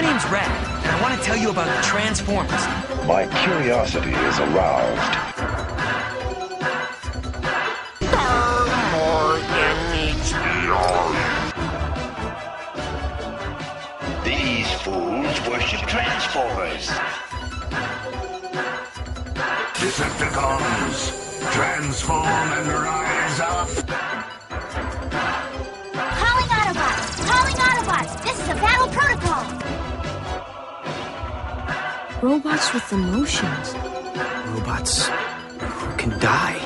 My name's Red, and I want to tell you about the Transformers. My curiosity is aroused. These fools worship Transformers. Decepticons, transform and rise up. Robots with emotions. Robots who can die.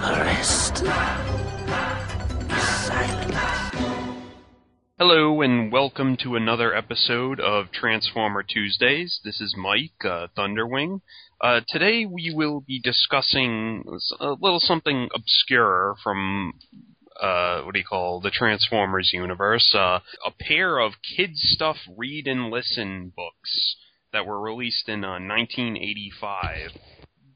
The rest is silence. Hello and welcome to another episode of Transformer Tuesdays. This is Mike uh, Thunderwing. Uh, today we will be discussing a little something obscure from uh, what do you call the Transformers universe? Uh, a pair of kids stuff read and listen books that were released in uh, 1985.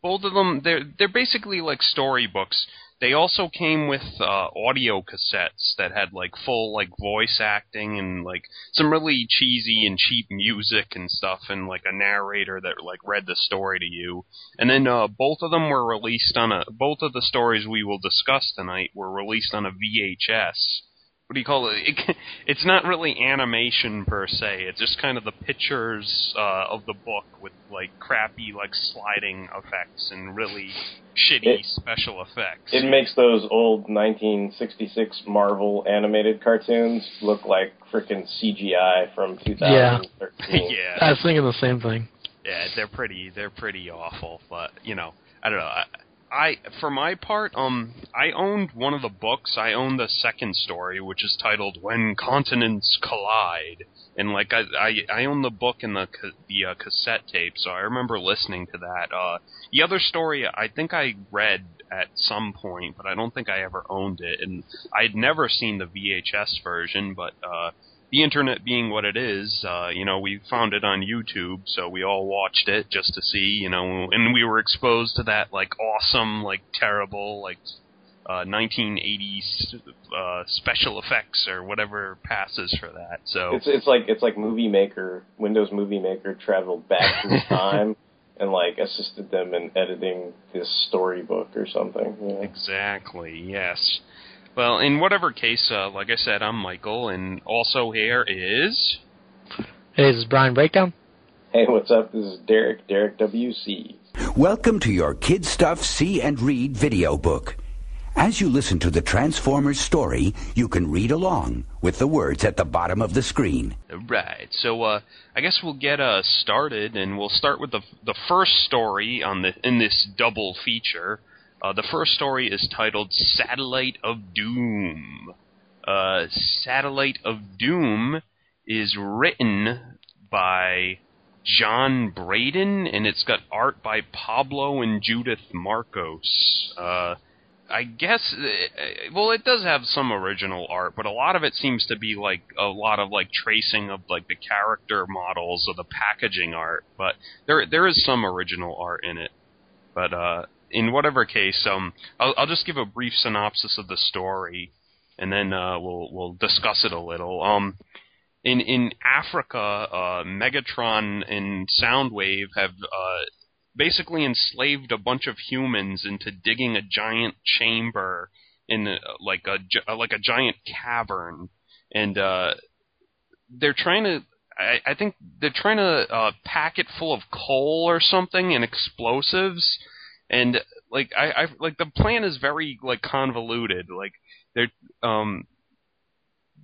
Both of them, they're they're basically like storybooks. They also came with uh, audio cassettes that had like full like voice acting and like some really cheesy and cheap music and stuff, and like a narrator that like read the story to you. And then uh, both of them were released on a. Both of the stories we will discuss tonight were released on a VHS. What do you call it? it it's not really animation per se. It's just kind of the pictures uh, of the book with like crappy like sliding effects and really shitty It- special effects. It makes those old 1966 Marvel animated cartoons look like frickin' CGI from 2013. yeah. I was thinking the same thing. Yeah, they're pretty they're pretty awful, but you know, I don't know. I, I for my part, um, I owned one of the books. I owned the second story, which is titled "When Continents Collide," and like I I, I own the book and the the uh, cassette tape, so I remember listening to that. Uh, the other story, I think I read at some point, but I don't think I ever owned it, and I'd never seen the VHS version, but uh, the internet being what it is, uh, you know, we found it on YouTube, so we all watched it just to see, you know, and we were exposed to that like awesome, like terrible, like uh, 1980s uh, special effects or whatever passes for that. So It's it's like it's like Movie Maker, Windows Movie Maker traveled back through time and like assisted them in editing this storybook or something. You know? Exactly, yes. Well, in whatever case, uh, like I said, I'm Michael, and also here is. Hey, this is Brian Breakdown. Hey, what's up? This is Derek, Derek WC. Welcome to your Kid Stuff See and Read video book. As you listen to the Transformers story, you can read along with the words at the bottom of the screen. Right. So uh, I guess we'll get uh, started, and we'll start with the the first story on the in this double feature. Uh, the first story is titled "Satellite of Doom." Uh, "Satellite of Doom" is written by John Braden, and it's got art by Pablo and Judith Marcos. Uh, I guess, uh, well, it does have some original art, but a lot of it seems to be like a lot of like tracing of like the character models or the packaging art. But there there is some original art in it. But uh, in whatever case, um, I'll, I'll just give a brief synopsis of the story, and then uh, we'll we'll discuss it a little. Um, in in Africa, uh, Megatron and Soundwave have uh, basically enslaved a bunch of humans into digging a giant chamber in uh, like a uh, like a giant cavern, and uh, they're trying to. I, I think they're trying to uh, pack it full of coal or something and explosives, and like I, I like the plan is very like convoluted. Like they're um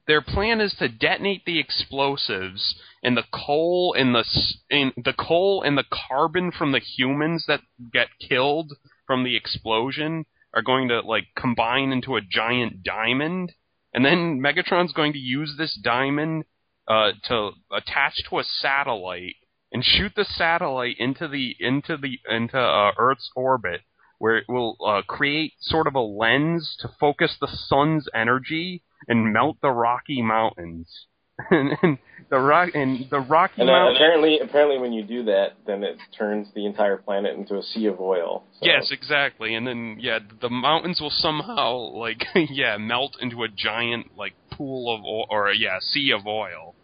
their plan is to detonate the explosives and the coal and the and the coal and the carbon from the humans that get killed from the explosion are going to like combine into a giant diamond and then Megatron's going to use this diamond uh, to attach to a satellite and shoot the satellite into the into the into uh, Earth's orbit where it will uh, create sort of a lens to focus the sun's energy and melt the Rocky Mountains. and, and the rock and the Rocky And uh, Mountains. apparently, apparently, when you do that, then it turns the entire planet into a sea of oil. So. Yes, exactly. And then yeah, the mountains will somehow like yeah melt into a giant like pool of oil, or yeah, sea of oil.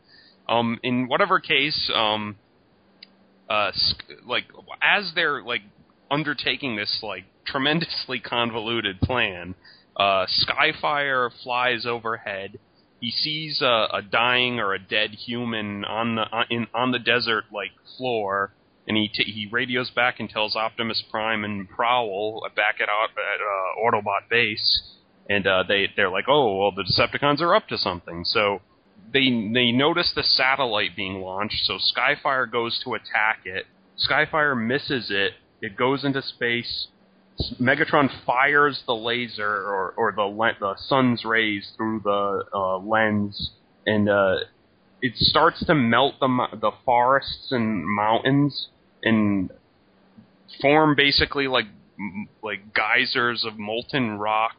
Um, in whatever case, um, uh, like as they're like undertaking this like tremendously convoluted plan, uh, Skyfire flies overhead. He sees a, a dying or a dead human on the on, in, on the desert like floor, and he t- he radios back and tells Optimus Prime and Prowl back at, at uh, Autobot base, and uh, they they're like, oh well, the Decepticons are up to something. So they they notice the satellite being launched. So Skyfire goes to attack it. Skyfire misses it. It goes into space. Megatron fires the laser or, or the le- the sun's rays through the uh, lens, and uh, it starts to melt the the forests and mountains and form basically like like geysers of molten rock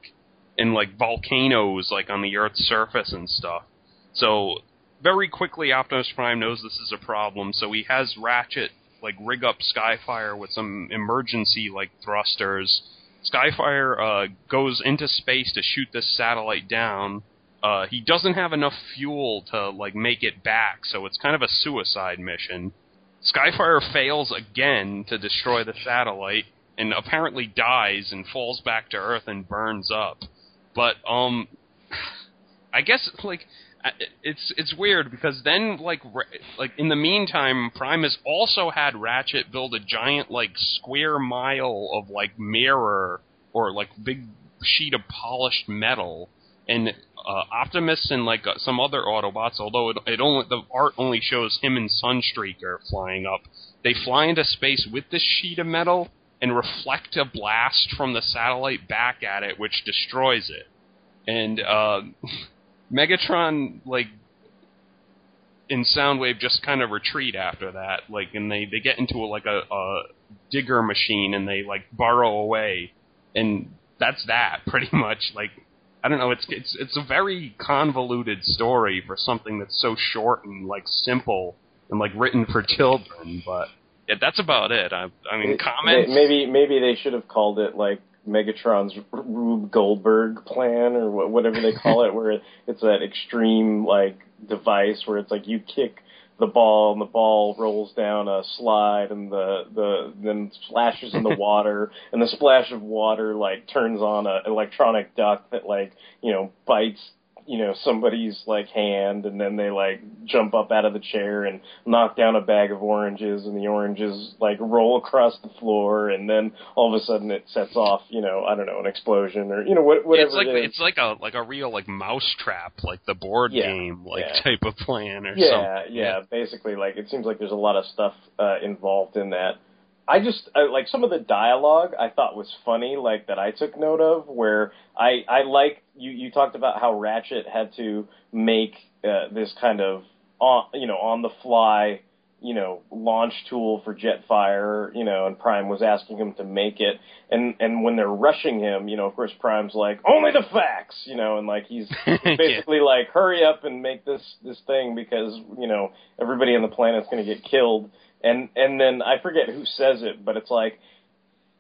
and like volcanoes like on the Earth's surface and stuff. So very quickly, Optimus Prime knows this is a problem, so he has Ratchet like rig up Skyfire with some emergency like thrusters. Skyfire uh, goes into space to shoot this satellite down. Uh, he doesn't have enough fuel to like make it back, so it's kind of a suicide mission. Skyfire fails again to destroy the satellite and apparently dies and falls back to Earth and burns up. But um, I guess like it's it's weird because then like like in the meantime, Prime has also had Ratchet build a giant like square mile of like mirror or like big sheet of polished metal. And uh, Optimus and like uh, some other Autobots, although it, it only the art only shows him and Sunstreaker flying up, they fly into space with this sheet of metal and reflect a blast from the satellite back at it, which destroys it. And uh, Megatron, like in Soundwave, just kind of retreat after that. Like, and they they get into a, like a, a digger machine and they like burrow away, and that's that pretty much. Like, I don't know. It's it's it's a very convoluted story for something that's so short and like simple and like written for children, but. Yeah, that's about it. I, I mean, It- comments. Maybe maybe they should have called it like Megatron's Rube Goldberg plan or wha- whatever they call it, where it's that extreme like device where it's like you kick the ball and the ball rolls down a slide and the the then splashes in the water and the splash of water like turns on a electronic duck that like you know bites you know somebody's like hand and then they like jump up out of the chair and knock down a bag of oranges and the oranges like roll across the floor and then all of a sudden it sets off you know i don't know an explosion or you know what, whatever it's like it is it's like a like a real like mouse trap, like the board Yeah, game like yeah. type of plan or yeah, something. yeah, basically, like it seems like there's a lot of stuff uh, involved in that. I just I, like some of the dialogue I thought was funny, like that I took note of. Where I I like you you talked about how Ratchet had to make uh, this kind of on you know on the fly you know launch tool for Jetfire, you know, and Prime was asking him to make it, and and when they're rushing him, you know, of course Prime's like only the facts, you know, and like he's basically like hurry up and make this this thing because you know everybody on the planet's going to get killed. And and then i forget who says it but it's like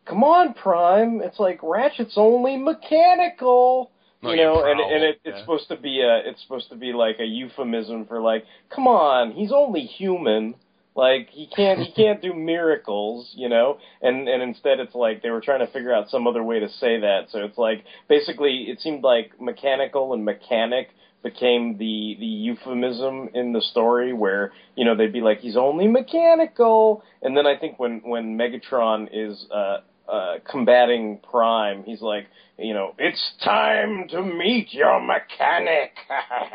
come on prime. It's like ratchet's only mechanical you know and Prowl, and it, it's yeah. supposed to be a it's supposed to be like a euphemism for like come on he's only human. Like he can't he can't do miracles you know? And and instead it's like they were trying to figure out some other way to say that. So it's like basically it seemed like mechanical and mechanic became the the euphemism in the story where you know they'd be like he's only mechanical. And then i think when when megatron is uh uh combating prime he's like you know it's time to meet your mechanic.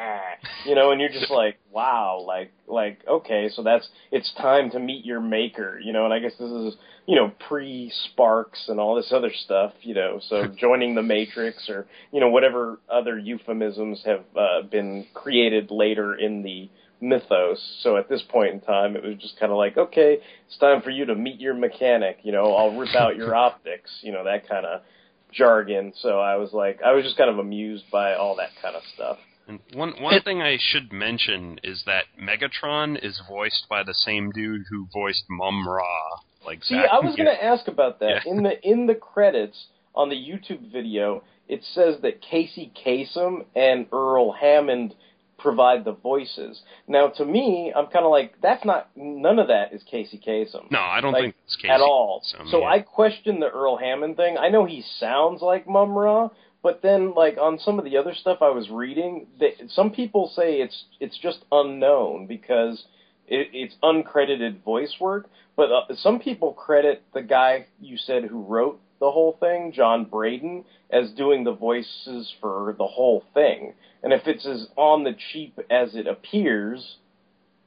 You know and you're just like wow like like okay so that's it's time to meet your maker you know and i guess this is you know pre sparks and all this other stuff you know so joining the matrix or you know whatever other euphemisms have uh, been created later in the mythos so at this point in time it was just kind of like okay it's time for you to meet your mechanic you know i'll rip out your optics you know that kind of jargon so i was like i was just kind of amused by all that kind of stuff And one one thing I should mention is that Megatron is voiced by the same dude who voiced Mumm-Ra. Like See, Zack I was going to ask about that Yeah. in the in the credits. on the YouTube video, it says that Casey Kasem and Earl Hammond provide the voices. Now, to me, I'm kind of like, that's not, none of that is Casey Kasem. No, I don't Like, think it's Casey at all. Kasem, so yeah. I question the Earl Hammond thing. I know he sounds like Mumm-Ra, but then like on some of the other stuff I was reading, they, some people say it's it's just unknown because it, it's uncredited voice work. But uh, some people credit the guy you said who wrote the whole thing, John Braden, as doing the voices for the whole thing. And if it's as on the cheap as it appears,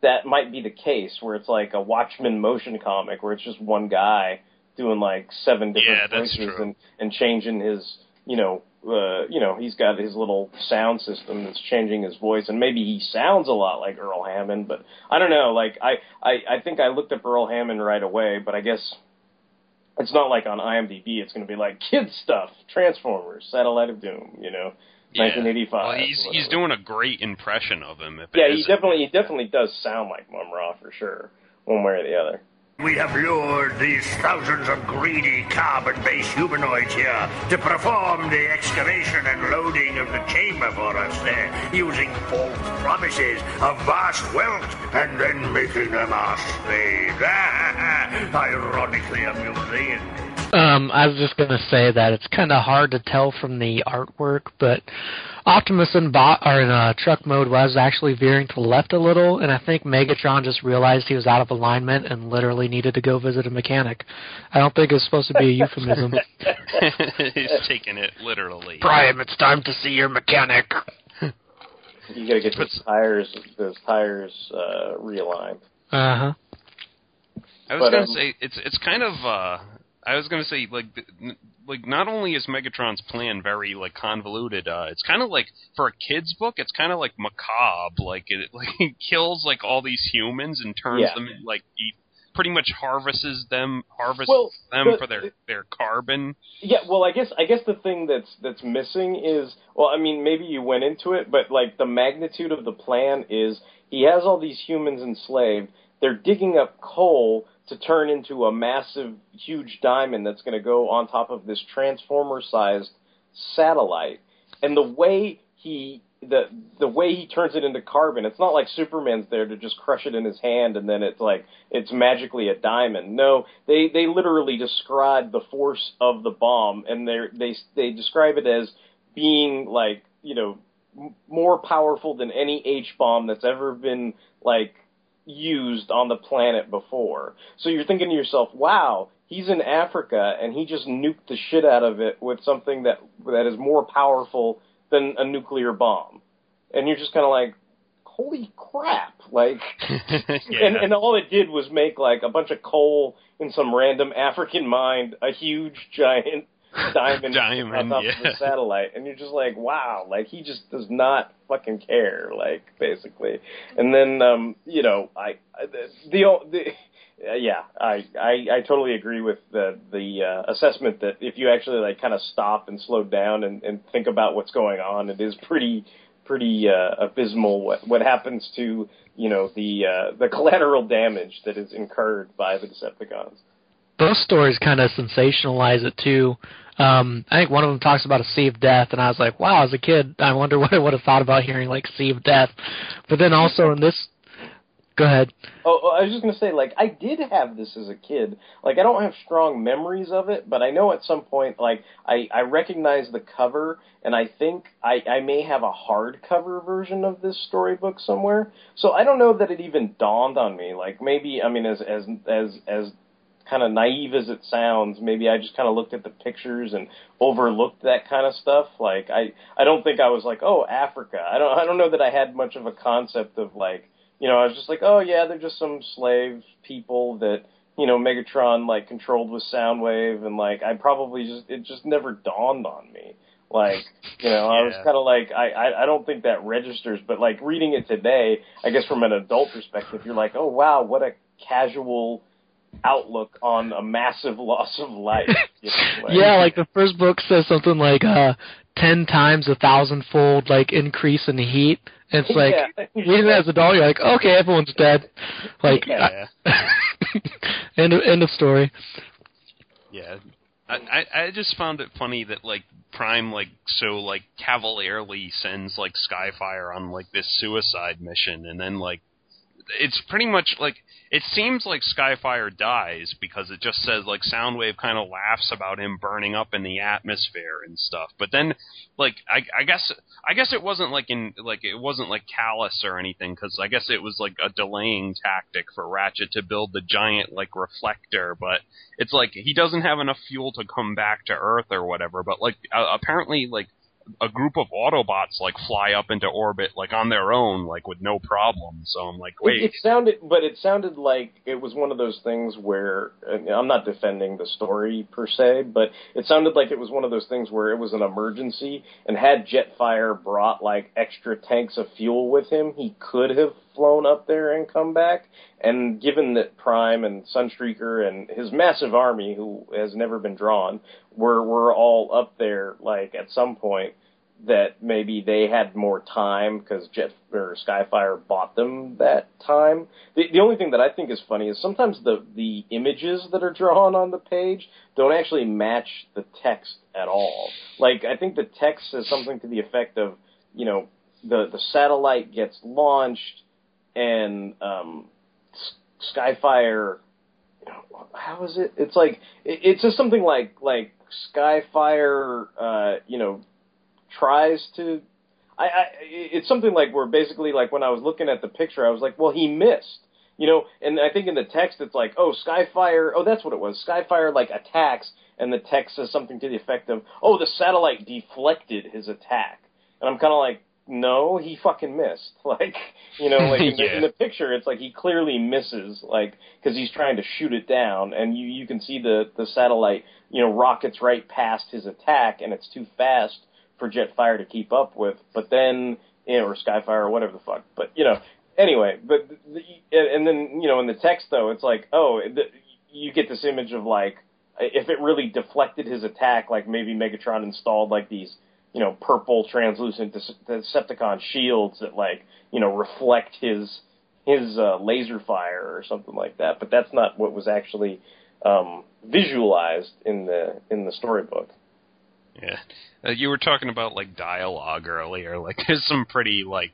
that might be the case where it's like a Watchmen motion comic where it's just one guy doing like seven different Yeah, voices and and changing his you know uh you know he's got his little sound system that's changing his voice. And maybe he sounds a lot like Earl Hammond but I don't know. Like I I I think I looked up Earl Hammond right away but I guess it's not like on IMDb it's going to be like kids stuff Transformers Satellite of Doom you know Yeah. 1985 Well, he's he's doing a great impression of him. If Yeah, he definitely he definitely does sound like Mumm-Ra for sure, one way or the other. We have lured these thousands of greedy carbon-based humanoids here to perform the excavation and loading of the chamber for us there, using false promises of vast wealth and then making them our slaves. Ironically amusing. Um, I was just gonna say that it's kind of hard to tell from the artwork, but Optimus in bot or in uh, truck mode was actually veering to the left a little, and I think Megatron just realized he was out of alignment and literally needed to go visit a mechanic. I don't think it's supposed to be a euphemism. he's taking it literally. Prime, it's time to see your mechanic. You got to get those tires those tires uh, realigned. Uh huh. I was But, gonna um, say it's it's kind of uh I was gonna say like like not only is Megatron's plan very like convoluted, uh it's kind of like for a kids book, it's kind of like macabre. Like it like he kills like all these humans and turns Yeah. them like eat, pretty much harvests them harvests Well, them the- for their their carbon. Yeah, well, I guess I guess the thing that's that's missing is well, I mean, maybe you went into it, but like the magnitude of the plan is he has all these humans enslaved. They're digging up coal to turn into a massive, huge diamond that's going to go on top of this transformer-sized satellite. And the way he the the way he turns it into carbon, it's not like Superman's there to just crush it in his hand and then it's like it's magically a diamond. No, they they literally describe the force of the bomb and they they they describe it as being like you know more powerful than any H bomb that's ever been like used on the planet before. So you're thinking to yourself, wow, he's in Africa and he just nuked the shit out of it with something that that is more powerful than a nuclear bomb. And you're just kind of like, holy crap! Like, yeah. and and all it did was make like a bunch of coal in some random African mine a huge giant diamond, Diamond, on top of yeah. the satellite, and you're just like, wow, like he just does not fucking care, like basically. And then um, you know, I I- the the, the uh, yeah, I, I I totally agree with the the uh, assessment that if you actually like kind of stop and slow down and, and think about what's going on, it is pretty pretty uh, abysmal what what happens to you know the uh, the collateral damage that is incurred by the Decepticons. Those stories kind of sensationalize it too. Um, I think one of them talks about a sea of death, and I was like, wow, as a kid, I wonder what I would have thought about hearing like sea of death. But then also in this, go ahead. Oh, oh, I was just gonna say, like, I did have this as a kid. Like, I don't have strong memories of it, but I know at some point, like, I I recognize the cover, and I think I I may have a hardcover version of this storybook somewhere. So I don't know that it even dawned on me. Like, maybe I mean, as as as as kind of naive as it sounds, maybe I just kind of looked at the pictures and overlooked that kind of stuff. Like, I I don't think I was like, oh, Africa. I don't I don't know that I had much of a concept of like you know, I was just like, oh yeah, they're just some slave people that you know Megatron like controlled with Soundwave, and like I probably just it just never dawned on me. Like you know, I was kind of like I, I I don't think that registers, but like reading it today, I guess from an adult perspective, you're like, oh wow, what a casual outlook on a massive loss of life. You know, Yeah, like the first book says something like uh ten times a thousandfold like increase in heat. And it's like Yeah. reading that as a adult, you're like, okay, everyone's dead. Like Yeah. end of, end of story. Yeah. I, I I just found it funny that like Prime like so like cavalierly sends like Skyfire on like this suicide mission, and then like it's pretty much like it seems like Skyfire dies because it just says like Soundwave kind of laughs about him burning up in the atmosphere and stuff. But then, like I, I guess I guess it wasn't like in like it wasn't like callous or anything because I guess it was like a delaying tactic for Ratchet to build the giant like reflector. But it's like he doesn't have enough fuel to come back to Earth or whatever. But like uh, apparently like a group of Autobots like fly up into orbit like on their own, like with no problem. So I'm like, wait. It, it sounded, but it sounded like it was one of those things where and I'm not defending the story per se, but it sounded like it was one of those things where it was an emergency, and had Jetfire brought like extra tanks of fuel with him, he could have flown up there and come back. And given that Prime and Sunstreaker and his massive army, who has never been drawn, were were all up there, like at some point, that maybe they had more time because Jet or Skyfire bought them that time. The the only thing that I think is funny is sometimes the the images that are drawn on the page don't actually match the text at all. Like I think the text says something to the effect of, you know, the the satellite gets launched and um, Skyfire. How is it? It's like it, it's just something like like Skyfire. Uh, you know, tries to. I, I it's something like where basically like when I was looking at the picture, I was like, well, he missed. You know, and I think in the text it's like, oh, Skyfire. Oh, that's what it was. Skyfire like attacks, and the text says something to the effect of, oh, the satellite deflected his attack. And I'm kind of like, no, he fucking missed. Like, you know, like in, Yeah. the, in the picture, it's like he clearly misses, like, because he's trying to shoot it down, and you you can see the the satellite, you know, rockets right past his attack, and it's too fast for Jetfire to keep up with. But then, you know, or Skyfire or whatever the fuck. But you know, anyway, but the, and then you know, in the text though, it's like, oh, the, you get this image of like, if it really deflected his attack, like maybe Megatron installed like these you know, purple translucent Dece- Decepticon shields that like, you know, reflect his his uh, laser fire or something like that. But that's not what was actually um, visualized in the in the storybook. Yeah, uh, you were talking about like dialogue earlier. Like, there's some pretty like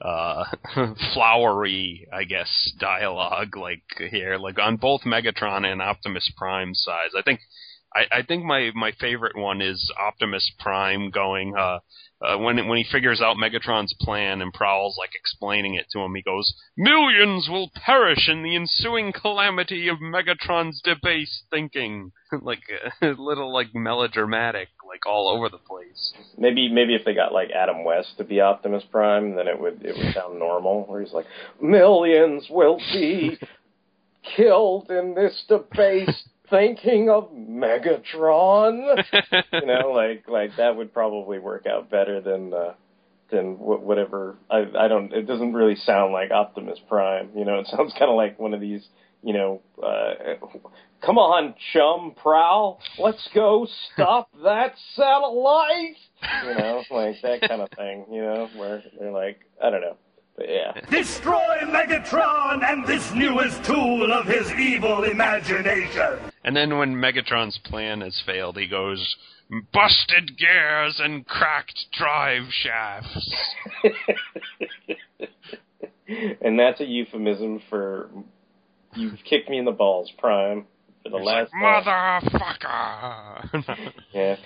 uh flowery, I guess, dialogue like here, like on both Megatron and Optimus Prime sides. I think. I, I think my, my favorite one is Optimus Prime going uh, uh when when he figures out Megatron's plan and Prowl's like explaining it to him. He goes, "Millions will perish in the ensuing calamity of Megatron's debased thinking." like a little like melodramatic, like all over the place. Maybe maybe if they got like Adam West to be Optimus Prime, then it would it would sound normal. Where he's like, millions will be killed in this debased thinking of Megatron. you know, like like that would probably work out better than uh, than wh- whatever. I I don't. It doesn't really sound like Optimus Prime. You know, it sounds kind of like one of these. You know, uh, come on, chum, prowl, let's go stop that satellite. You know, like that kind of thing. You know, where they're like, I don't know, but yeah. Destroy Megatron and this newest tool of his evil imagination. And then when Megatron's plan has failed, he goes, "Busted gears and cracked drive shafts." and that's a euphemism for you've kicked me in the balls, Prime, for the last like, motherfucker. Yeah.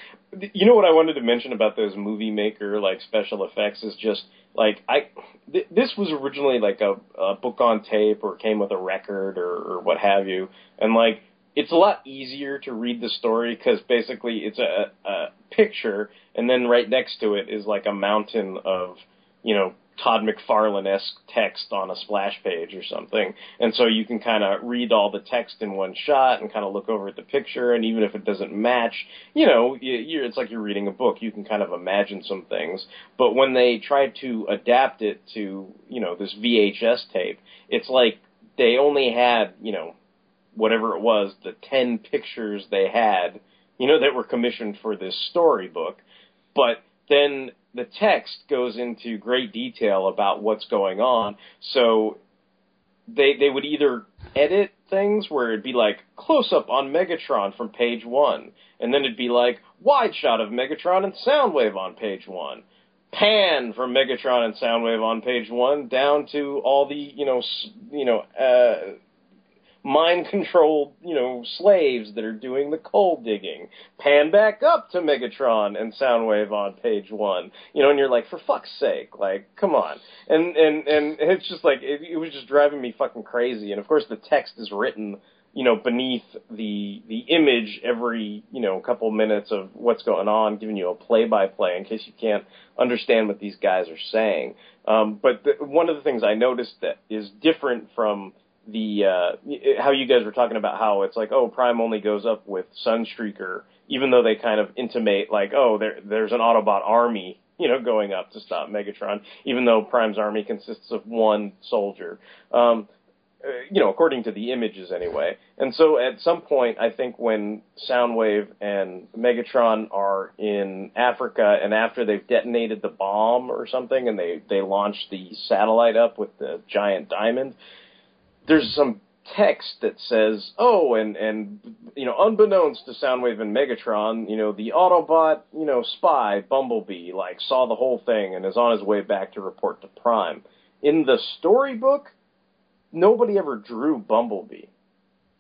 You know what I wanted to mention about those movie maker like special effects is just like I th- this was originally like a, a book on tape or came with a record or, or what have you, and like it's a lot easier to read the story because basically it's a, a picture and then right next to it is like a mountain of you know Todd McFarlane esque text on a splash page or something. And so you can kind of read all the text in one shot and kind of look over at the picture. And even if it doesn't match, you know, you, it's like you're reading a book. You can kind of imagine some things. But when they tried to adapt it to, you know, this VHS tape, it's like they only had, you know, whatever it was, the 10 pictures they had, you know, that were commissioned for this storybook. But then the text goes into great detail about what's going on. So they they would either edit things where it'd be like close up on Megatron from page one, and then it'd be like wide shot of Megatron and Soundwave on page one, pan from Megatron and Soundwave on page one down to all the you know you know uh, mind controlled you know slaves that are doing the coal digging. Pan back up to Megatron and Soundwave on page one, you know, and you're like, for fuck's sake, like come on, and and and it's just like it, it was just driving me fucking crazy. And of course, the text is written you know, beneath the the image every you know couple minutes of what's going on, giving you a play by play in case you can't understand what these guys are saying. Um, but the, one of the things I noticed that is different from the uh, how you guys were talking about how it's like oh Prime only goes up with Sunstreaker, even though they kind of intimate like oh there there's an Autobot army you know going up to stop Megatron, even though Prime's army consists of one soldier. Um, uh, you know, according to the images anyway. And so at some point, I think when Soundwave and Megatron are in Africa and after they've detonated the bomb or something and they, they launch the satellite up with the giant diamond, there's some text that says, oh, and, and, you know, unbeknownst to Soundwave and Megatron, you know, the Autobot, you know, spy, Bumblebee, like, saw the whole thing and is on his way back to report to Prime. In the storybook, nobody ever drew Bumblebee.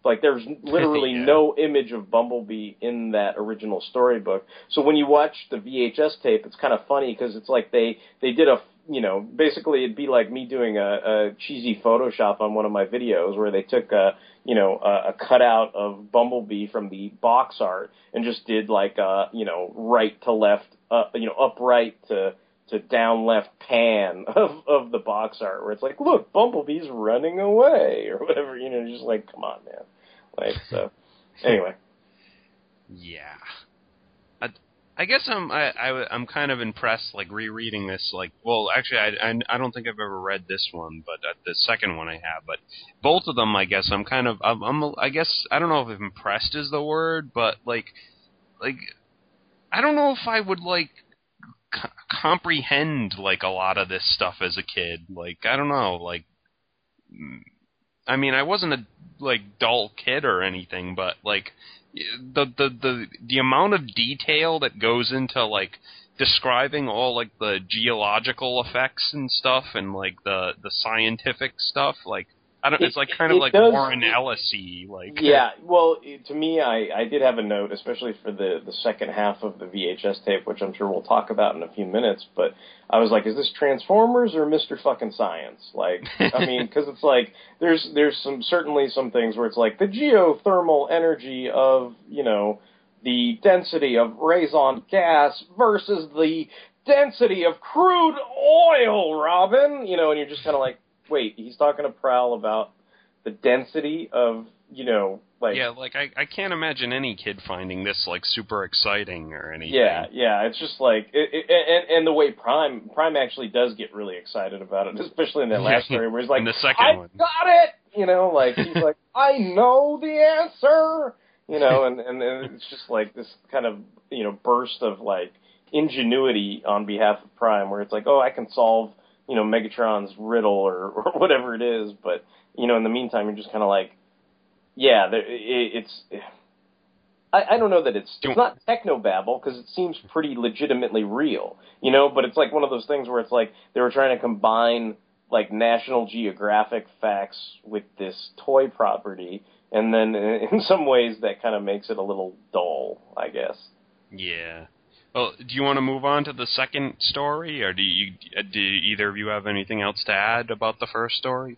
Like there's literally Yeah. no image of Bumblebee in that original storybook. So when you watch the VHS tape, it's kind of funny because it's like they they did a you know basically it'd be like me doing a, a cheesy Photoshop on one of my videos where they took a you know a, a cutout of Bumblebee from the box art and just did like a you know right to left uh, you know upright to to down left pan of of the box art where it's like, look, Bumblebee's running away or whatever. You know, just like, come on, man. Like so. Anyway, Yeah. I, guess I'm I, I I'm kind of impressed like rereading this like well actually I, I I don't think I've ever read this one but uh, the second one I have but both of them I guess I'm kind of I'm, I'm I guess I don't know if impressed is the word but like like I don't know if I would like c- comprehend like a lot of this stuff as a kid like I don't know like mm, I mean I wasn't a like dull kid or anything but like the the the the amount of detail that goes into like describing all like the geological effects and stuff and like the the scientific stuff like I don't It- it's like kind of like does- Warren Ellisy like yeah. Well, to me, I I did have a note, especially for the the second half of the VHS tape, which I'm sure we'll talk about in a few minutes. But I was like, is this Transformers or Mister Fucking Science? Like, I mean, because it's like there's there's some certainly some things where it's like the geothermal energy of you know the density of raison gas versus the density of crude oil, Robin. You know, and you're just kind of like, wait, he's talking to Prowl about the density of you know like yeah like I I can't imagine any kid finding this like super exciting or anything. Yeah yeah it's just like it, it, and and the way Prime Prime actually does get really excited about it, especially in that last story where he's like, In the second I one. got it, you know, like he's like, I know the answer, you know, and, and and it's just like this kind of you know burst of like ingenuity on behalf of Prime, where it's like, oh, I can solve you know Megatron's riddle or, or whatever it is, but you know, in the meantime, you're just kind of like, yeah, there, it, it's. I, I don't know that it's it's not technobabble because it seems pretty legitimately real, you know. But it's like one of those things where it's like they were trying to combine like National Geographic facts with this toy property, and then in some ways that kind of makes it a little dull, I guess. Yeah. Well, do you want to move on to the second story, or do you uh, do either of you have anything else to add about the first story?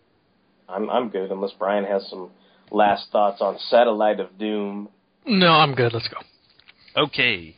I'm I'm good unless Brian has some last thoughts on Satellite of Doom. No, I'm good. Let's go. Okay.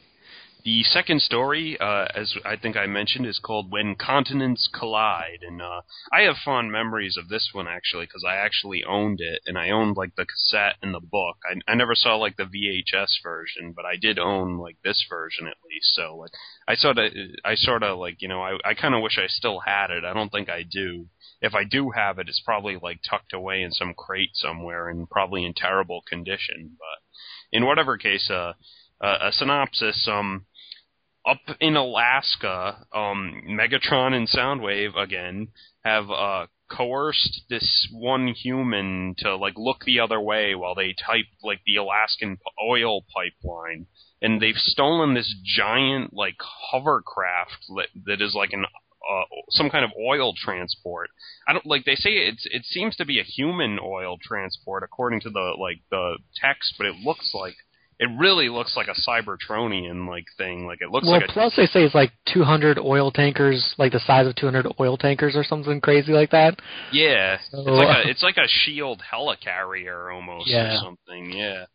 The second story, uh, as I think I mentioned, is called When Continents Collide, and uh, I have fond memories of this one actually because I actually owned it, and I owned like the cassette and the book. I, I never saw like the VHS version, but I did own like this version at least. So like, I sort of, I sort of like, you know, I, I kind of wish I still had it. I don't think I do. If I do have it, it's probably like tucked away in some crate somewhere and probably in terrible condition. But in whatever case, uh, uh, a synopsis. Um, up in Alaska, um, Megatron and Soundwave again have uh, coerced this one human to like look the other way while they type like the Alaskan oil pipeline, and they've stolen this giant like hovercraft that, that is like an uh, some kind of oil transport. I don't like they say it's it seems to be a human oil transport according to the like the text, but it looks like it really looks like a Cybertronian like thing. Like it looks well, like a plus they say it's like 200 oil tankers, like the size of 200 oil tankers or something crazy like that. Yeah, So, it's like a it's like a shield helicarrier almost Yeah. or something. Yeah,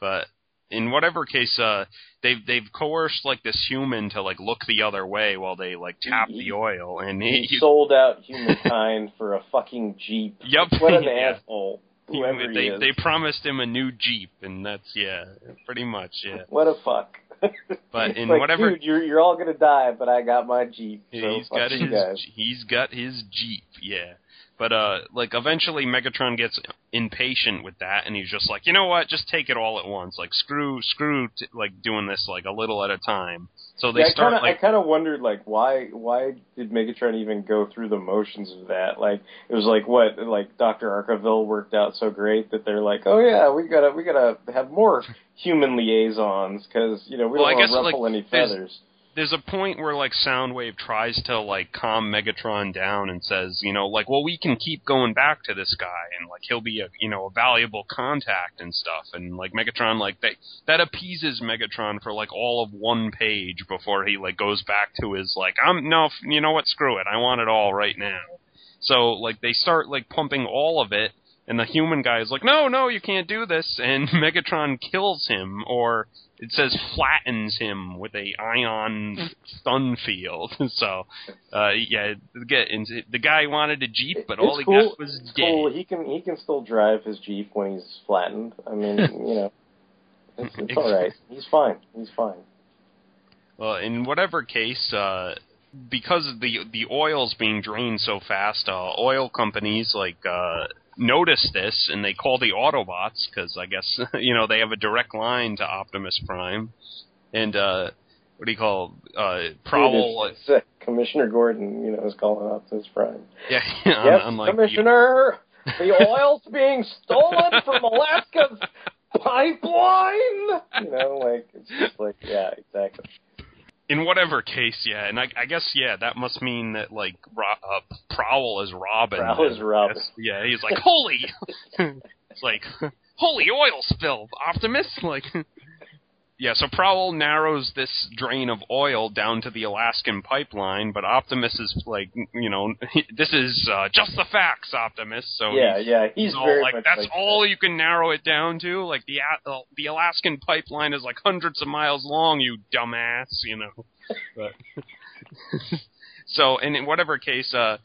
but in whatever case, uh, they've they've coerced like this human to like look the other way while they like tap He- the oil, and He he, sold out humankind for a fucking jeep. Yep, What an Yeah. asshole. Whoever he they is. they promised him a new jeep, and that's yeah, pretty much yeah. What a fuck. But in like, whatever dude, you're you're all gonna die, but I got my jeep. So he's got his guys. he's got his jeep yeah but uh like eventually megatron gets impatient with that and he's just like you know what just take it all at once like screw screw t- like doing this like a little at a time so they yeah, start I kinda, like I kind of wondered like why why did Megatron even go through the motions of that? Like it was like what like Doctor Arkeville worked out so great that they're like, oh yeah, we gotta we gotta have more human liaisons because you know we Well, don't want to like, ruffle any there's- feathers. There's a point where like Soundwave tries to like calm Megatron down and says, you know, like, well, we can keep going back to this guy and like he'll be a you know a valuable contact and stuff. And like Megatron, like they that appeases Megatron for like all of one page before he like goes back to his like, I'm no, you know what, screw it, I want it all right now. So like they start like pumping all of it. And the human guy is like, no, no, you can't do this. And Megatron kills him, or it says flattens him with a ion stun field. so, uh, yeah, get into the guy wanted a jeep, but all he cool. got was it's dead. cool. He can he can still drive his jeep when he's flattened. I mean, you know, it's, it's all right. He's fine. He's fine. Well, in whatever case, uh, because the the oil's being drained so fast, uh, oil companies like uh, notice this and they call the Autobots because I guess you know they have a direct line to Optimus Prime, and uh, what do you call uh, Prowl? It's, it's, uh, Commissioner Gordon, you know, is calling his prime. yeah, yes, unlike the- Commissioner, the oil's being stolen from Alaska's pipeline. You know, like it's just like, yeah, exactly. In whatever case, yeah, and I, I guess yeah, that must mean that like Ro- uh, Prowl is Robin. Prowl is. Robin. Yeah, he's like holy, it's like holy oil spill, Optimus. Like, yeah, so Prowl narrows this drain of oil down to the Alaskan pipeline, but Optimus is like, you know, this is uh, just the facts, Optimus. So yeah, he's, yeah, he's, all very like that's like all you can narrow it down to. Like the uh, the Alaskan pipeline is like hundreds of miles long, you dumbass. You know. But so, and in whatever case, uh,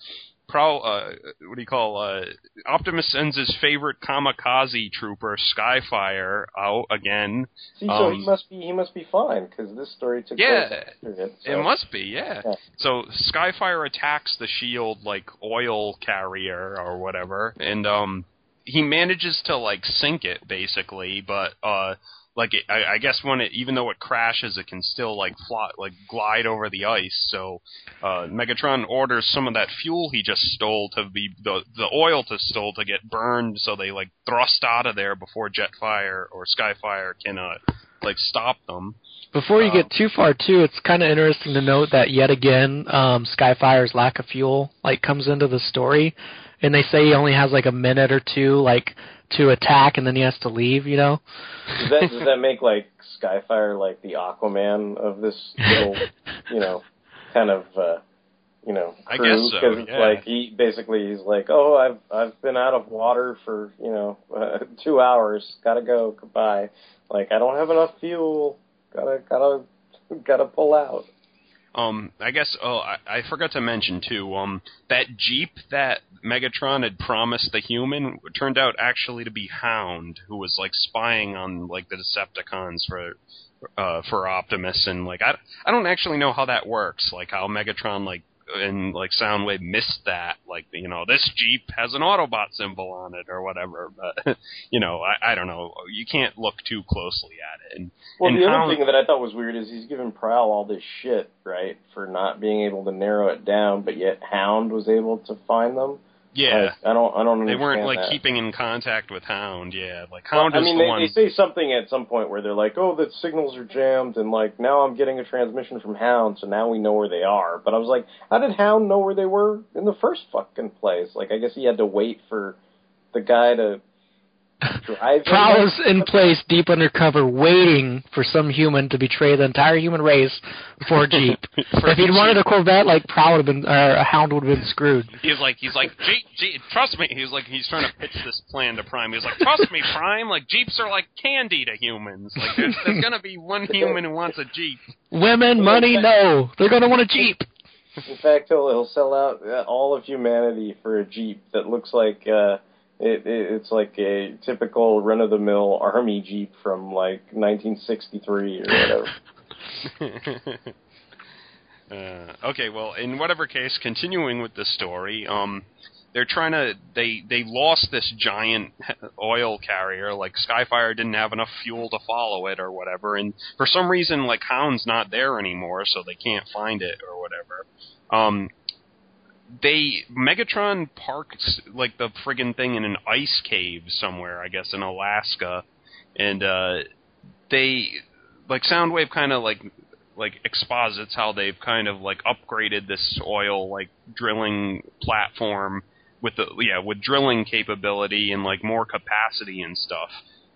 Uh, what do you call? Uh, Optimus sends his favorite kamikaze trooper, Skyfire, out again. See, so Um, he must be he must be fine because this story took Yeah, place after it. It must be, yeah. Yeah. So Skyfire attacks the shield like oil carrier or whatever, and um, he manages to like sink it basically, but uh, like it, I, I guess when it even though it crashes, it can still like fly, like glide over the ice. So uh, Megatron orders some of that fuel he just stole to be the the oil to stole to get burned, so they like thrust out of there before Jetfire or Skyfire can uh like stop them. Before you Um, get too far, too, it's kind of interesting to note that yet again, um, Skyfire's lack of fuel like comes into the story, and they say he only has like a minute or two like to attack, and then he has to leave. You know? Does that does that make like Skyfire like the Aquaman of this little, you know, kind of uh you know, I crew? guess so, Because it's yeah. like he basically he's like, oh, I've I've been out of water for you know uh, two hours. Gotta go. Goodbye. Like I don't have enough fuel. Gotta gotta gotta pull out. Um, I guess. Oh, I, I forgot to mention too. Um, that jeep that Megatron had promised the human turned out actually to be Hound, who was like spying on like the Decepticons for uh for Optimus, and like I I don't actually know how that works. Like how Megatron like and like Soundwave missed that. Like you know this jeep has an Autobot symbol on it or whatever. But you know I I don't know. You can't look too closely at it. And Well, and the other thing that I thought was weird is he's giving Prowl all this shit, right, for not being able to narrow it down, but yet Hound was able to find them. Yeah. Like, I don't. I don't. Know. They weren't like that. keeping in contact with Hound. Yeah, like Well, Hound I mean, the they, one. they say something at some point where they're like, "Oh, the signals are jammed," and like now I'm getting a transmission from Hound, so now we know where they are. But I was like, how did Hound know where they were in the first fucking place? Like, I guess he had to wait for the guy to drive. him. Prowl is in place deep undercover, waiting for some human to betray the entire human race for a jeep. For if he'd a wanted a Corvette, like Prowl would have been, or a Hound would have been screwed. He's like, he's like, Jeep, Jeep, trust me. He's like, he's trying to pitch this plan to Prime. He's like, trust me, Prime. Like Jeeps are like candy to humans. Like there's, there's gonna be one human who wants a Jeep. Women, money, no. They're gonna want a jeep. In fact, he'll he'll sell out uh, all of humanity for a jeep that looks like uh, it, it it's like a typical run of the mill army jeep from like 1963 or whatever. uh, okay, well, in whatever case, continuing with the story, um, they're trying to they they lost this giant oil carrier. Like Skyfire didn't have enough fuel to follow it or whatever, and for some reason, like Hound's not there anymore, so they can't find it or whatever. Um, they Megatron parks like the friggin' thing in an ice cave somewhere, I guess in Alaska, and uh, they like Soundwave kind of like like exposits how they've kind of like upgraded this oil like drilling platform with the yeah with drilling capability and like more capacity and stuff,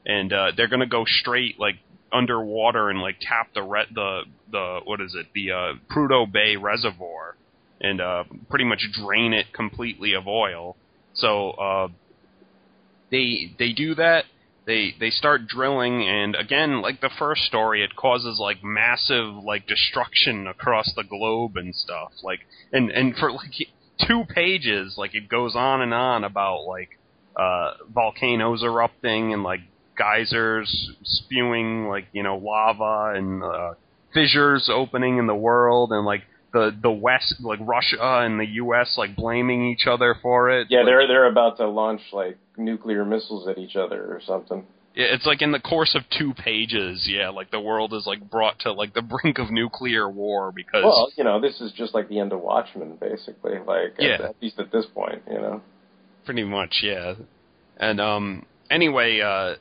and uh, they're gonna go straight like underwater and like tap the re- the the what is it? The uh, Prudhoe Bay Reservoir and uh, pretty much drain it completely of oil. So uh, they they do that. They they start drilling, and again, like the first story, it causes like massive like destruction across the globe and stuff. Like and and for like two pages, like it goes on and on about like uh, volcanoes erupting and like geysers spewing like you know lava and uh, fissures opening in the world and like the the West, like Russia and the U.S., like blaming each other for it. Yeah, Like, they're they're about to launch like nuclear missiles at each other or something. yeah, it's like in the course of two pages. Yeah, like the world is like brought to like the brink of nuclear war because Well, you know, this is just like the end of Watchmen, basically. Like, Yeah. at, at least at this point, you know. pretty much, yeah. And um, anyway, uh,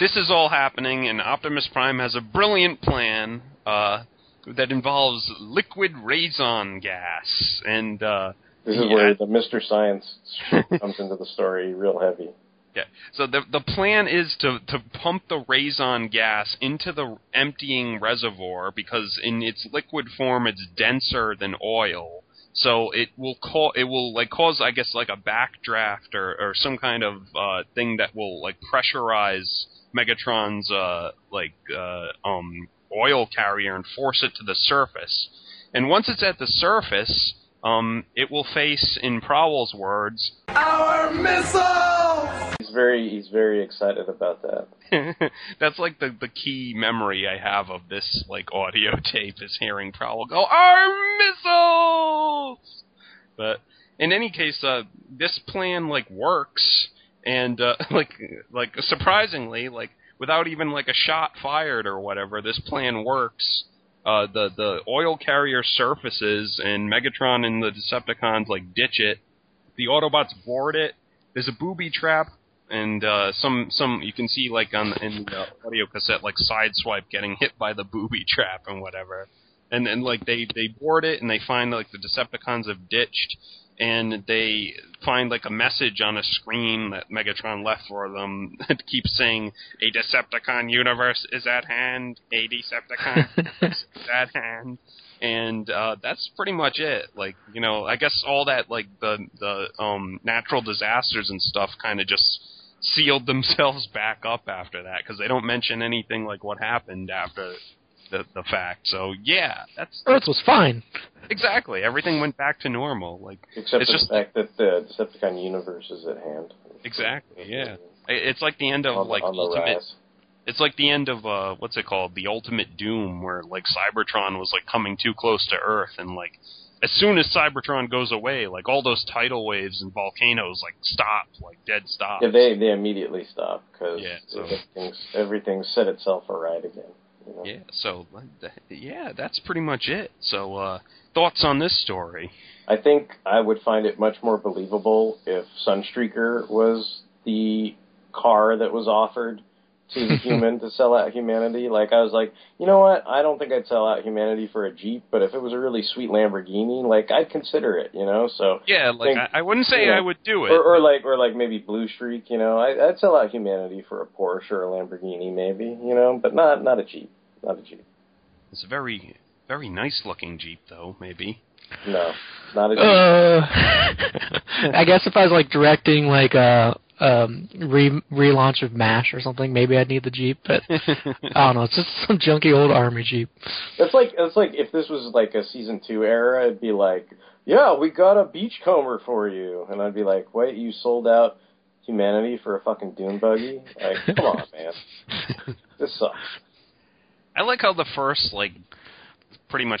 this is all happening, and Optimus Prime has a brilliant plan uh, that involves liquid raison gas, and uh, This is yeah. where the Mr. Science comes into the story real heavy. Yeah. So the the plan is to to pump the raison gas into the emptying reservoir because in its liquid form it's denser than oil. So it will call it will like cause I guess like a backdraft or or some kind of uh thing that will like pressurize Megatron's uh like uh um oil carrier and force it to the surface. And once it's at the surface, um it will face in Prowl's words our missiles. He's very he's very excited about that. That's like the the key memory I have of this like audio tape is hearing Prowl go our missiles. But in any case, uh, this plan like works, and uh, like like surprisingly, like without even like a shot fired or whatever, this plan works. Uh, the the oil carrier surfaces, and Megatron and the Decepticons like ditch it. The Autobots board it. There's a booby trap and uh, some some you can see like on in the audio cassette like sideswipe getting hit by the booby trap and whatever, and then like they they board it and they find like the Decepticons have ditched, and they find like a message on a screen that Megatron left for them that keeps saying a Decepticon universe is at hand, a Decepticon universe is at hand. And uh, that's pretty much it. Like you know, I guess all that like the the um, natural disasters and stuff kind of just sealed themselves back up after that because they don't mention anything like what happened after the the fact. So yeah, that's, Earth was fine. exactly everything went back to normal. Like Except it's just the fact that the Decepticon universe is at hand. exactly yeah. It's like the end of On, like on ultimate. rise. It's like the end of uh what's it called? The Ultimate Doom, where like Cybertron was like coming too close to Earth, and like as soon as Cybertron goes away, like all those tidal waves and volcanoes like stop, like dead stop. Yeah, they they immediately stop because Yeah, so- everything's everything's set itself aright again. You know? Yeah, so yeah, that's pretty much it. So uh thoughts on this story? I think I would find it much more believable if Sunstreaker was the car that was offered to the human to sell out humanity. Like I was like, you know what? I don't think I'd sell out humanity for a Jeep, but if it was a really sweet Lamborghini, like I'd consider it. You know, so Yeah, like think- I, I wouldn't say you know, I would do it. or, or like or like maybe Bluestreak. You know, I, I'd sell out humanity for a Porsche or a Lamborghini, maybe. You know, but not not a Jeep, not a Jeep. It's a very very nice looking Jeep though, maybe. No, not a Jeep. Uh, I guess if I was like directing like a um re relaunch of M*A*S*H or something, maybe I'd need the Jeep. But I don't know. It's just some junky old army Jeep. It's like it's like if this was like a season two era, it'd be like, yeah, we got a beachcomber for you, and I'd be like, wait, you sold out humanity for a fucking dune buggy? Like, come on, man, this sucks. I like how the first like pretty much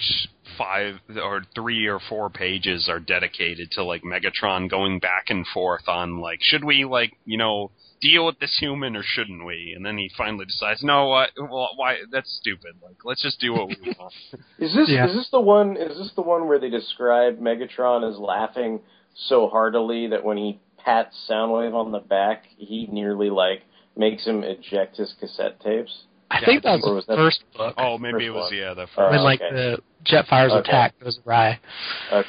five or three or four pages are dedicated to like Megatron going back and forth on like should we like you know deal with this human or shouldn't we? And then he finally decides no, what? Well, why? That's stupid. Like let's just do what we want. Is this Yeah. is this the one? Is this the one where they describe Megatron as laughing so heartily that when he pats Soundwave on the back, he nearly like makes him eject his cassette tapes? I think that was or the was that- first book oh, maybe it was one. yeah the first. when like okay. the Jetfire's Okay. attack goes awry. Okay.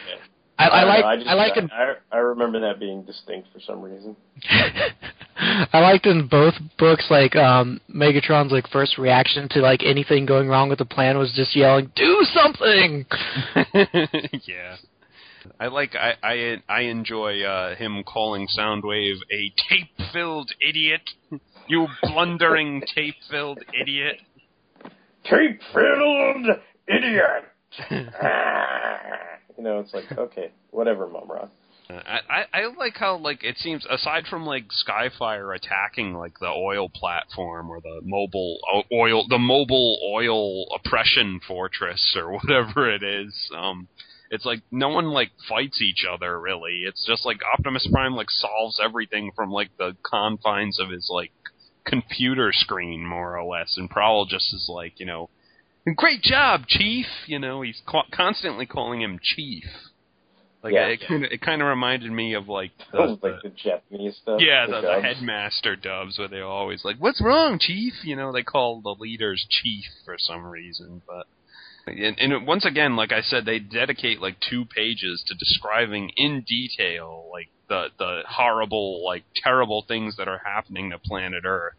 I, I, don't like know, I, just, I like in I, I remember that being distinct for some reason. I liked in both books like um Megatron's like first reaction to like anything going wrong with the plan was just yelling, "Do something!" yeah. I like I I I enjoy uh, him calling Soundwave a tape-filled idiot. You blundering tape-filled idiot. Tape filled idiot. you know, it's like okay, whatever, Mumm-Ra. Uh, I, I like how like it seems aside from like Skyfire attacking like the oil platform or the mobile oil the mobile oil oppression fortress or whatever it is um it's like no one like fights each other really. It's just like Optimus Prime like solves everything from like the confines of his like computer screen more or less. And Prowl just is like you know great job chief! You know he's co- constantly calling him chief like Yeah. it kind of it kind of reminded me of like the, like the Japanese stuff. yeah the, the headmaster dubs where they're always like what's wrong chief you know they call the leaders chief for some reason but and, and once again like I said they dedicate like two pages to describing in detail like the the horrible like terrible things that are happening to planet Earth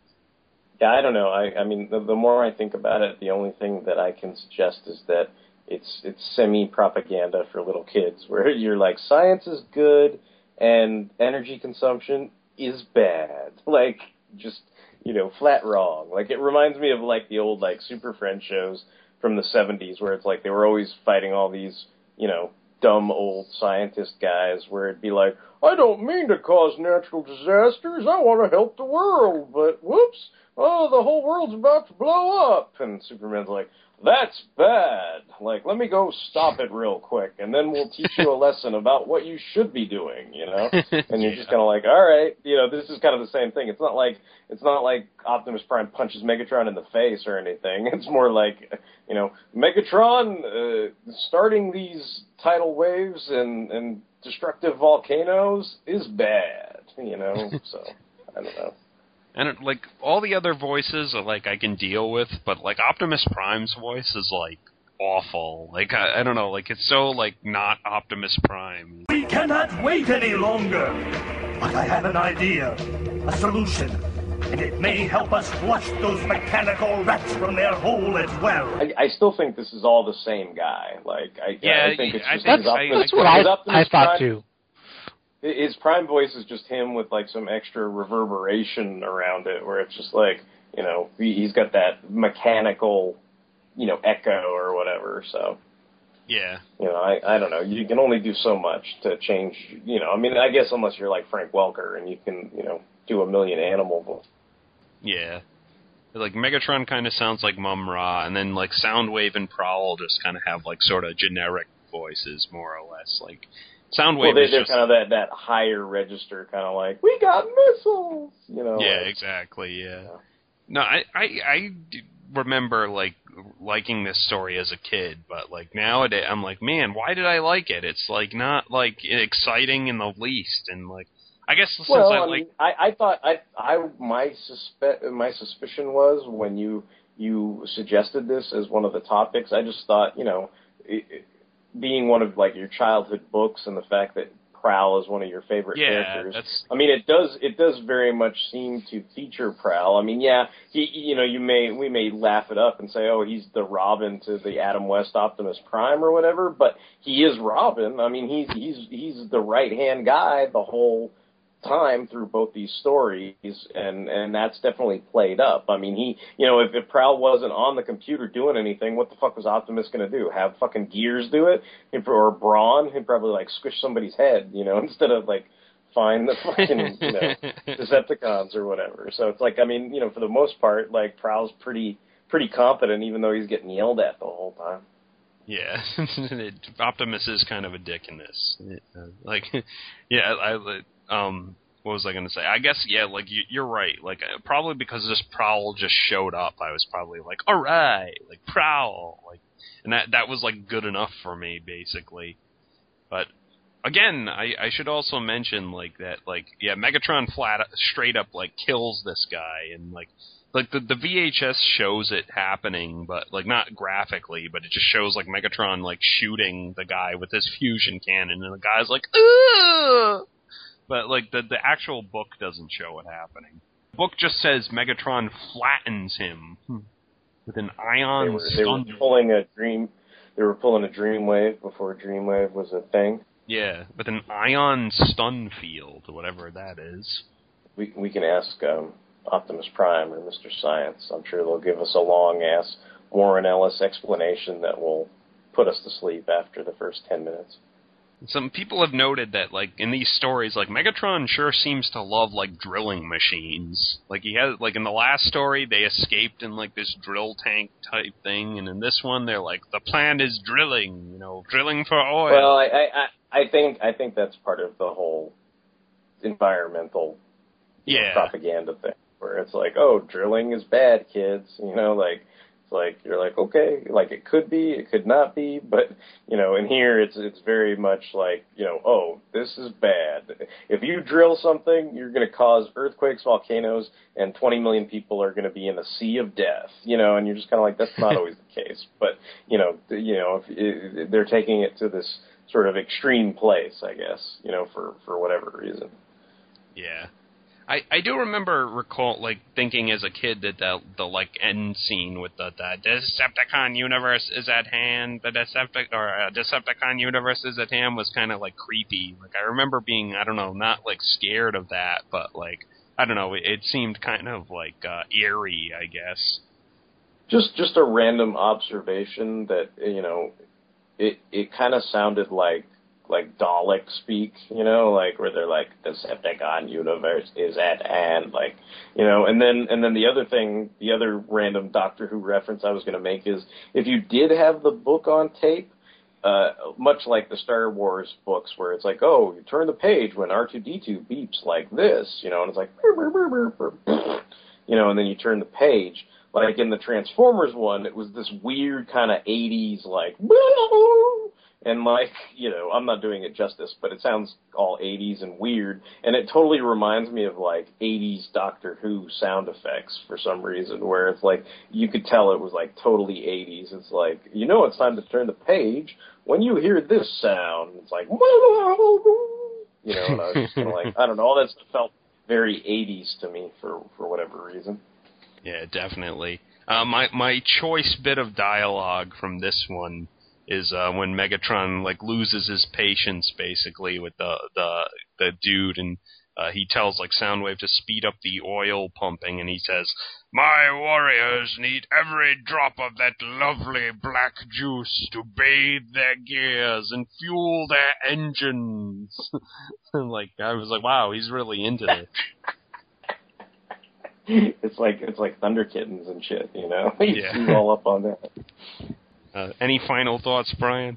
Yeah, I don't know. I, I mean, the, the more I think about it, the only thing that I can suggest is that it's it's semi propaganda for little kids, where you're like, science is good and energy consumption is bad. Like, just you know, flat wrong. Like, it reminds me of like the old like Super Friends shows from the '70s, where it's like they were always fighting all these, you know, dumb old scientist guys, where it'd be like, I don't mean to cause natural disasters. I want to help the world, but whoops. Oh, the whole world's about to blow up. And Superman's like, that's bad. Like, let me go stop it real quick, and then we'll teach you a lesson about what you should be doing, you know? And you're just kind of like, all right, you know, this is kind of the same thing. It's not like it's not like Optimus Prime punches Megatron in the face or anything. It's more like, you know, Megatron uh, starting these tidal waves and and destructive volcanoes is bad, you know. So I don't know. And it, like all the other voices are like I can deal with but like Optimus Prime's voice is like awful like I, I don't know like it's so like not Optimus Prime We cannot wait any longer. But I have an idea, a solution, and it may help us flush those mechanical rats from their hole as well. I, I still think this is all the same guy. Like I, Yeah, I think it's I just think- his I- Optimus, That's what I Optimus I thought Prime- too. His prime voice is just him with like some extra reverberation around it, where it's just like you know he, he's got that mechanical, you know, echo or whatever. So yeah you know, I I don't know. You can only do so much to change. You know, I mean, I guess unless you're like Frank Welker and you can you know do a million animal voices. yeah like Megatron kind of sounds like Mumm-Ra and then like Soundwave and Prowl just kind of have like sort of generic voices more or less like Soundwave Well, they, is they're just kind of that that higher register, kind of like we got missiles. You know. yeah like- exactly yeah no I, I I remember like liking this story as a kid, but like nowadays, I'm like, man, why did I like it? It's like not like exciting in the least, and like I guess since well, I I, like I, I thought I, I my suspe- my suspicion was when you you suggested this as one of the topics. I just thought, you know, it, it, being one of like your childhood books and the fact that Prowl is one of your favorite Yeah, characters. that's- I mean, it does it does very much seem to feature Prowl. I mean, yeah, he you know you may we may laugh it up and say, oh, he's the Robin to the Adam West Optimus Prime or whatever, but he is Robin. I mean, he's he's he's the right hand guy the whole time through both these stories and and that's definitely played up. I mean he you know, if, if Prowl wasn't on the computer doing anything, what the fuck was Optimus gonna do? Have fucking gears do it? If- Or Brawn? He'd probably like squish somebody's head, you know, instead of like find the fucking you know Decepticons or whatever. So it's like I mean, you know, for the most part, like Prowl's pretty pretty competent even though he's getting yelled at the whole time. Yeah, Optimus is kind of a dick in this. Uh, like, yeah, I, I um, what was I going to say? I guess yeah, like you, you're right. Like uh, probably because this Prowl just showed up, I was probably like, all right, like Prowl, like, and that that was like good enough for me basically. But again, I I should also mention like that, like yeah, Megatron flat straight up like kills this guy and like like the the VHS shows it happening, but like not graphically, but it just shows like Megatron like shooting the guy with his fusion cannon, and the guy's like, Ugh! But like the the actual book doesn't show it happening. The book just says Megatron flattens him with an They ion were, they were pulling a dream they were pulling a Dreamwave before Dreamwave was a thing. Yeah, with an ion stun field, whatever that is. We we can ask um, Optimus Prime or Mr. Science. I'm sure they'll give us a long ass Warren Ellis explanation that will put us to sleep after the first ten minutes. Some people have noted that, like in these stories, like Megatron sure seems to love like drilling machines. Like he has, like in the last story, they escaped in like this drill tank type thing, and in this one, they're like, the plan is drilling, you know, drilling for oil. Well, I, I I I think I think that's part of the whole environmental you know, yeah, propaganda thing, where it's like, oh, drilling is bad, kids. You know, like like you're like, okay, like it could be, it could not be, but you know, in here it's it's very much like, you know, oh, this is bad. If you drill something, you're going to cause earthquakes, volcanoes, and 20 million people are going to be in a sea of death. You know, and you're just kind of like, that's not always the case. But you know, you know, if it, they're taking it to this sort of extreme place, I guess, you know, for for whatever reason. yeah. I, I do remember recall like thinking as a kid that the the like end scene with the, the Decepticon universe is at hand, the Deceptic or uh, Decepticon universe is at hand was kind of like creepy. Like I remember being I don't know not like scared of that, but like I don't know it, it seemed kind of like uh, eerie, I guess. just just a random observation that you know it it kind of sounded like like Dalek speak, you know, like where they're like the Decepticon universe is at hand, like you know, and then and then the other thing, the other random Doctor Who reference I was going to make is if you did have the book on tape. Uh, much like the Star Wars books, where it's like, oh, you turn the page when R two D two beeps like this, you know, and it's like, you know, and then you turn the page, like in the Transformers one, it was this weird kind of 80s like and like, you know, I'm not doing it justice, but it sounds all 80s and weird and it totally reminds me of like 80s Doctor Who sound effects for some reason where it's like you could tell it was like totally 80s. It's like, you know it's time to turn the page when you hear this sound. It's like you know, and I was just kind of like, I don't know, all that stuff felt very 80s to me for for whatever reason. Yeah, definitely. Uh, my my choice bit of dialogue from this one is uh, when Megatron like loses his patience basically with the the the dude, and uh, he tells like Soundwave to speed up the oil pumping, and he says, "My warriors need every drop of that lovely black juice to bathe their gears and fuel their engines." and like I was like, "Wow, he's really into this." it's like it's like Thunder Kittens and shit, you know. He's, Yeah. he's all up on that. Uh, any final thoughts, Brian?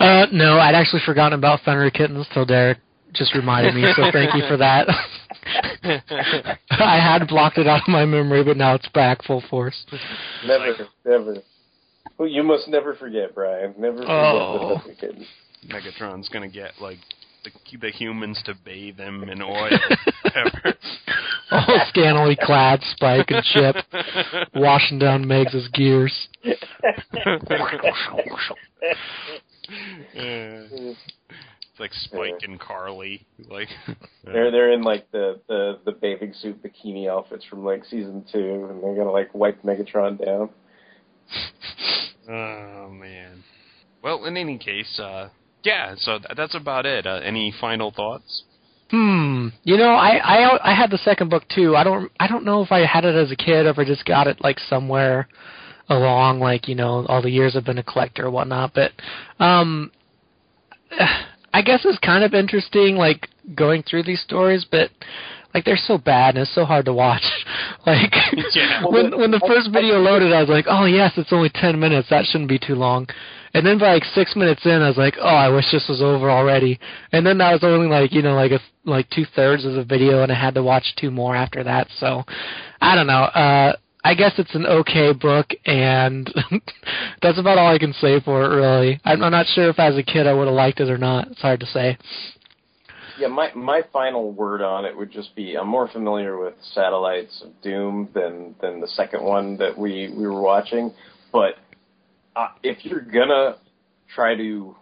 Uh, no, I'd actually forgotten about Thunder Kittens till Derek just reminded me, so thank you for that. I had blocked it out of my memory, but now it's back full force. Never, never. Well, you must never forget, Brian. Never forget Oh. the kid. Megatron's gonna get like the, the humans to bathe him in oil. Whatever. All scantily clad, Spike and Chip, washing down Megs' gears. Yeah. It's like Spike and Carly. Like They're they're in like the, the the bathing suit bikini outfits from like season two, and they're gonna like wipe Megatron down. Oh man. Well, in any case, uh, yeah. So th- that's about it. Uh, any final thoughts? Hmm. You know, I, I I had the second book too. I don't I don't know if I had it as a kid or if I just got it like somewhere along, like you know, all the years I've been a collector or whatnot. But um, I guess it's kind of interesting, like going through these stories, but like they're so bad and it's so hard to watch. like Yeah. when when the first video loaded, I was like, oh yes, it's only ten minutes. That shouldn't be too long. And then by like six minutes in, I was like, oh, I wish this was over already. And then that was only like you know like a like two thirds of the video, and I had to watch two more after that. So I don't know. Uh, I guess it's an okay book, and that's about all I can say for it. Really, I'm, I'm not sure if as a kid I would have liked it or not. It's hard to say. Yeah, my my final word on it would just be I'm more familiar with Satellites of Doom than than the second one that we we were watching, but uh, if you're gonna try to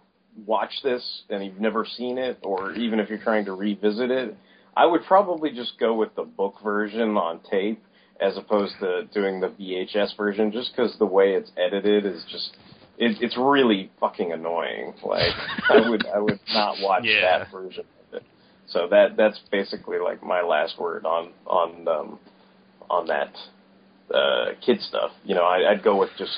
watch this and you've never seen it, or even if you're trying to revisit it, I would probably just go with the book version on tape as opposed to doing the VHS version, just because the way it's edited is just it, it's really fucking annoying. Like I would I would not watch Yeah. that version. So that that's basically like my last word on on um, on that uh, kid stuff. You know, I, I'd go with just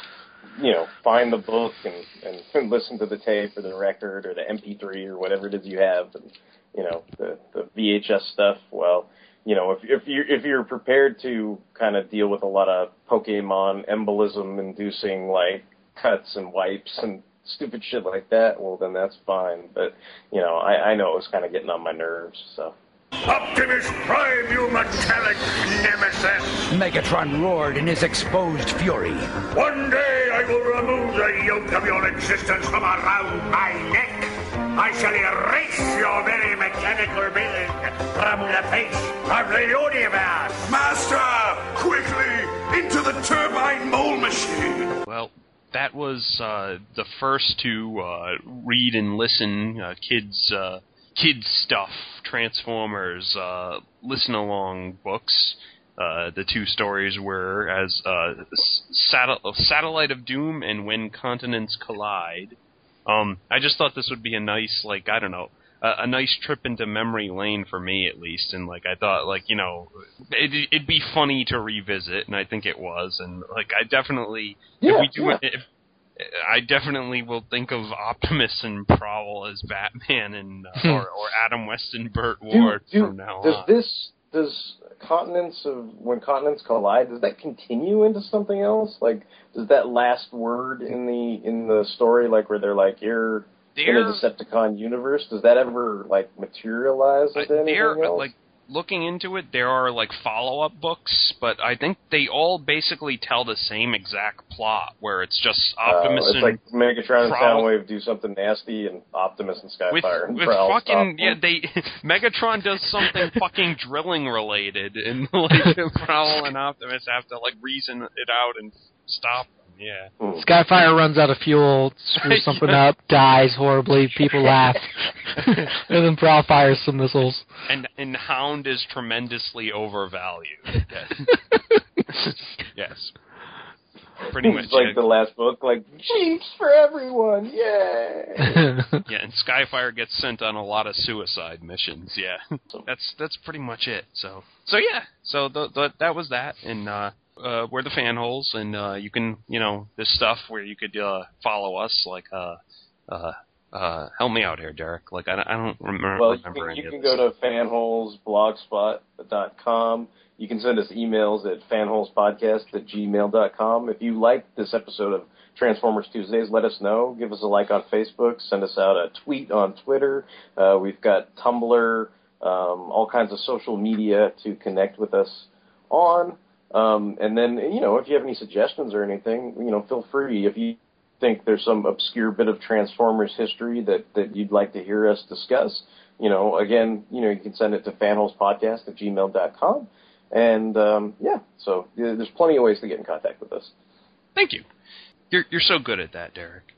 you know find the book and, and listen to the tape or the record or the MP3 or whatever it is you have, and you know the the VHS stuff. Well, you know if if you if you're prepared to kind of deal with a lot of Pokemon embolism inducing like cuts and wipes and stupid shit like that, well then that's fine. But you know I I know it was kind of getting on my nerves, so. Optimus Prime, you metallic nemesis! Megatron roared in his exposed fury. One day I will remove the yoke of your existence from around my neck. I shall erase your very mechanical being from the face of the universe. Master! Quickly! Into the turbine mole machine! Well, that was uh, the first to uh, read and listen uh, kids uh, kids stuff Transformers uh, listen along books. Uh, the two stories were as uh, S- Satel- Satellite of Doom and When Continents Collide. Um, I just thought this would be a nice, like I don't know, a, a nice trip into memory lane for me at least. And like I thought, like you know, it, it'd be funny to revisit, and I think it was. And like I definitely, Yeah, if we do yeah. it, if, I definitely will think of Optimus and Prowl as Batman and uh, or, or Adam West and Burt Do- Ward do- from now does on. Does this does continents of when continents collide does that continue into something else like does that last word in the in the story like where they're like you're in a Decepticon universe does that ever like materialize Uh, into anything else? like looking into it there are like follow-up books but i think they all basically tell the same exact plot where it's just Uh, optimus it's and like Megatron and Prowl- Soundwave do something nasty, and Optimus and with, and with Prowl fucking yeah they megatron does something fucking drilling related and like prowl and optimus have to like reason it out and stop yeah Hmm. Skyfire runs out of fuel, screws something up, dies horribly. People laugh, and then Prowl fires some missiles. and and hound is tremendously overvalued yes, yes. pretty much It's like yeah. the last book, like Jeeps for everyone, yay! Yeah, and Skyfire gets sent on a lot of suicide missions. Yeah, that's that's pretty much it. So so yeah, so the, the, that was that, and uh, uh, we're the Fanholes, and uh, you can you know this stuff where you could uh, follow us, like uh, uh, uh, help me out here, Derek. Like I, don't- I don't remember. Well, you can, any you can go to fanholesblogspot.com. You can send us emails at fanholespodcast at gmail.com. If you like this episode of Transformers Tuesdays, let us know. Give us a like on Facebook. Send us out a tweet on Twitter. Uh, we've got Tumblr, um, all kinds of social media to connect with us on. Um, and then, you know, if you have any suggestions or anything, you know, feel free. If you think there's some obscure bit of Transformers history that, that you'd like to hear us discuss, you know, again, you know, you can send it to fanholespodcast at gmail.com. And, um, yeah, so there's plenty of ways to get in contact with us. Thank you. You're you're so good at that, Derek.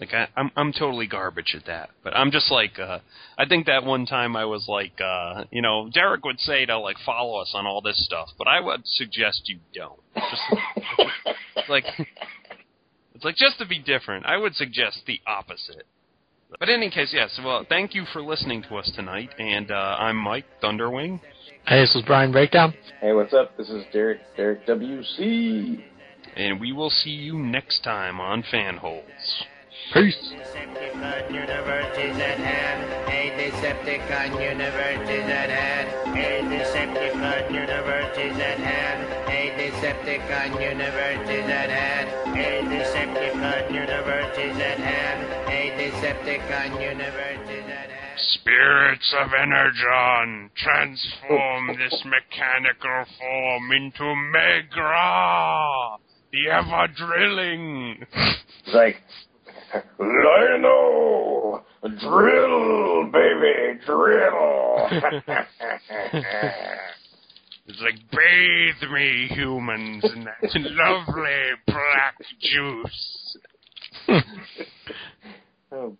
Like I, I'm I'm totally garbage at that. But I'm just like uh I think that one time I was like uh you know, Derek would say to like follow us on all this stuff, but I would suggest you don't. Just like it's like just to be different, I would suggest the opposite. But in any case, yes. Well, thank you for listening to us tonight, and uh, I'm Mike Thunderwing. Hey, this is Brian Breakdown. Hey, what's up? This is Derek, Derek WC. And we will see you next time on Fanholes. Peace. Is at hand. A Decepticon universe is at hand. A Decepticon universe is at hand. A Decepticon universe is at hand. A Decepticon universe is at hand. A Decepticon universe is at hand. Spirits of Energon, transform this mechanical form into Megra, the ever drilling. Like, Lionel, drill, baby, drill. It's like, bathe me, humans, in that lovely black juice. Oh,